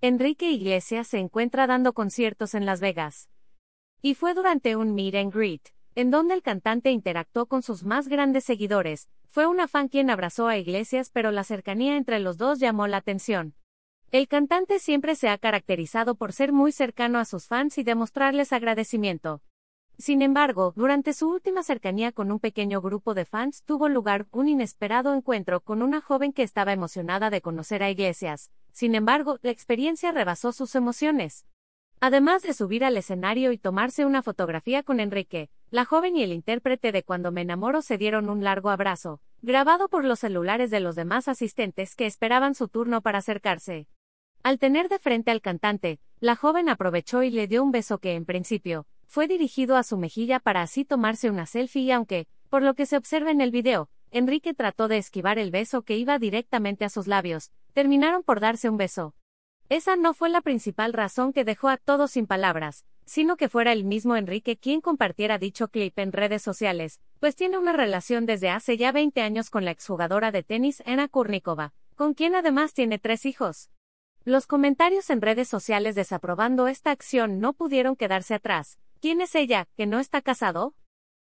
Enrique Iglesias se encuentra dando conciertos en Las Vegas. Y fue durante un meet and greet, en donde el cantante interactuó con sus más grandes seguidores. Fue una fan quien abrazó a Iglesias, pero la cercanía entre los dos llamó la atención. El cantante siempre se ha caracterizado por ser muy cercano a sus fans y demostrarles agradecimiento. Sin embargo, durante su última cercanía con un pequeño grupo de fans tuvo lugar un inesperado encuentro con una joven que estaba emocionada de conocer a Iglesias. Sin embargo, la experiencia rebasó sus emociones. Además de subir al escenario y tomarse una fotografía con Enrique, la joven y el intérprete de Cuando me enamoro se dieron un largo abrazo, grabado por los celulares de los demás asistentes que esperaban su turno para acercarse. Al tener de frente al cantante, la joven aprovechó y le dio un beso que en principio, fue dirigido a su mejilla para así tomarse una selfie y aunque, por lo que se observa en el video, Enrique trató de esquivar el beso que iba directamente a sus labios, terminaron por darse un beso. Esa no fue la principal razón que dejó a todos sin palabras, sino que fuera el mismo Enrique quien compartiera dicho clip en redes sociales, pues tiene una relación desde hace ya 20 años con la exjugadora de tenis Ana Kurnikova, con quien además tiene tres hijos. Los comentarios en redes sociales desaprobando esta acción no pudieron quedarse atrás. ¿Quién es ella, que no está casado?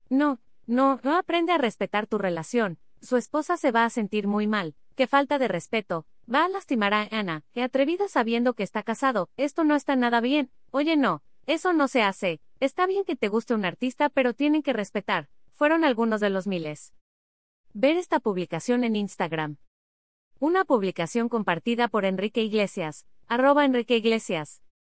No, no, no aprende a respetar tu relación. Su esposa se va a sentir muy mal. Qué falta de respeto. Va a lastimar a Ana, que atrevida sabiendo que está casado. Esto no está nada bien. Oye, no. Eso no se hace. Está bien que te guste un artista, pero tienen que respetar. Fueron algunos de los miles. Ver esta publicación en Instagram. Una publicación compartida por Enrique Iglesias, arroba Enrique Iglesias.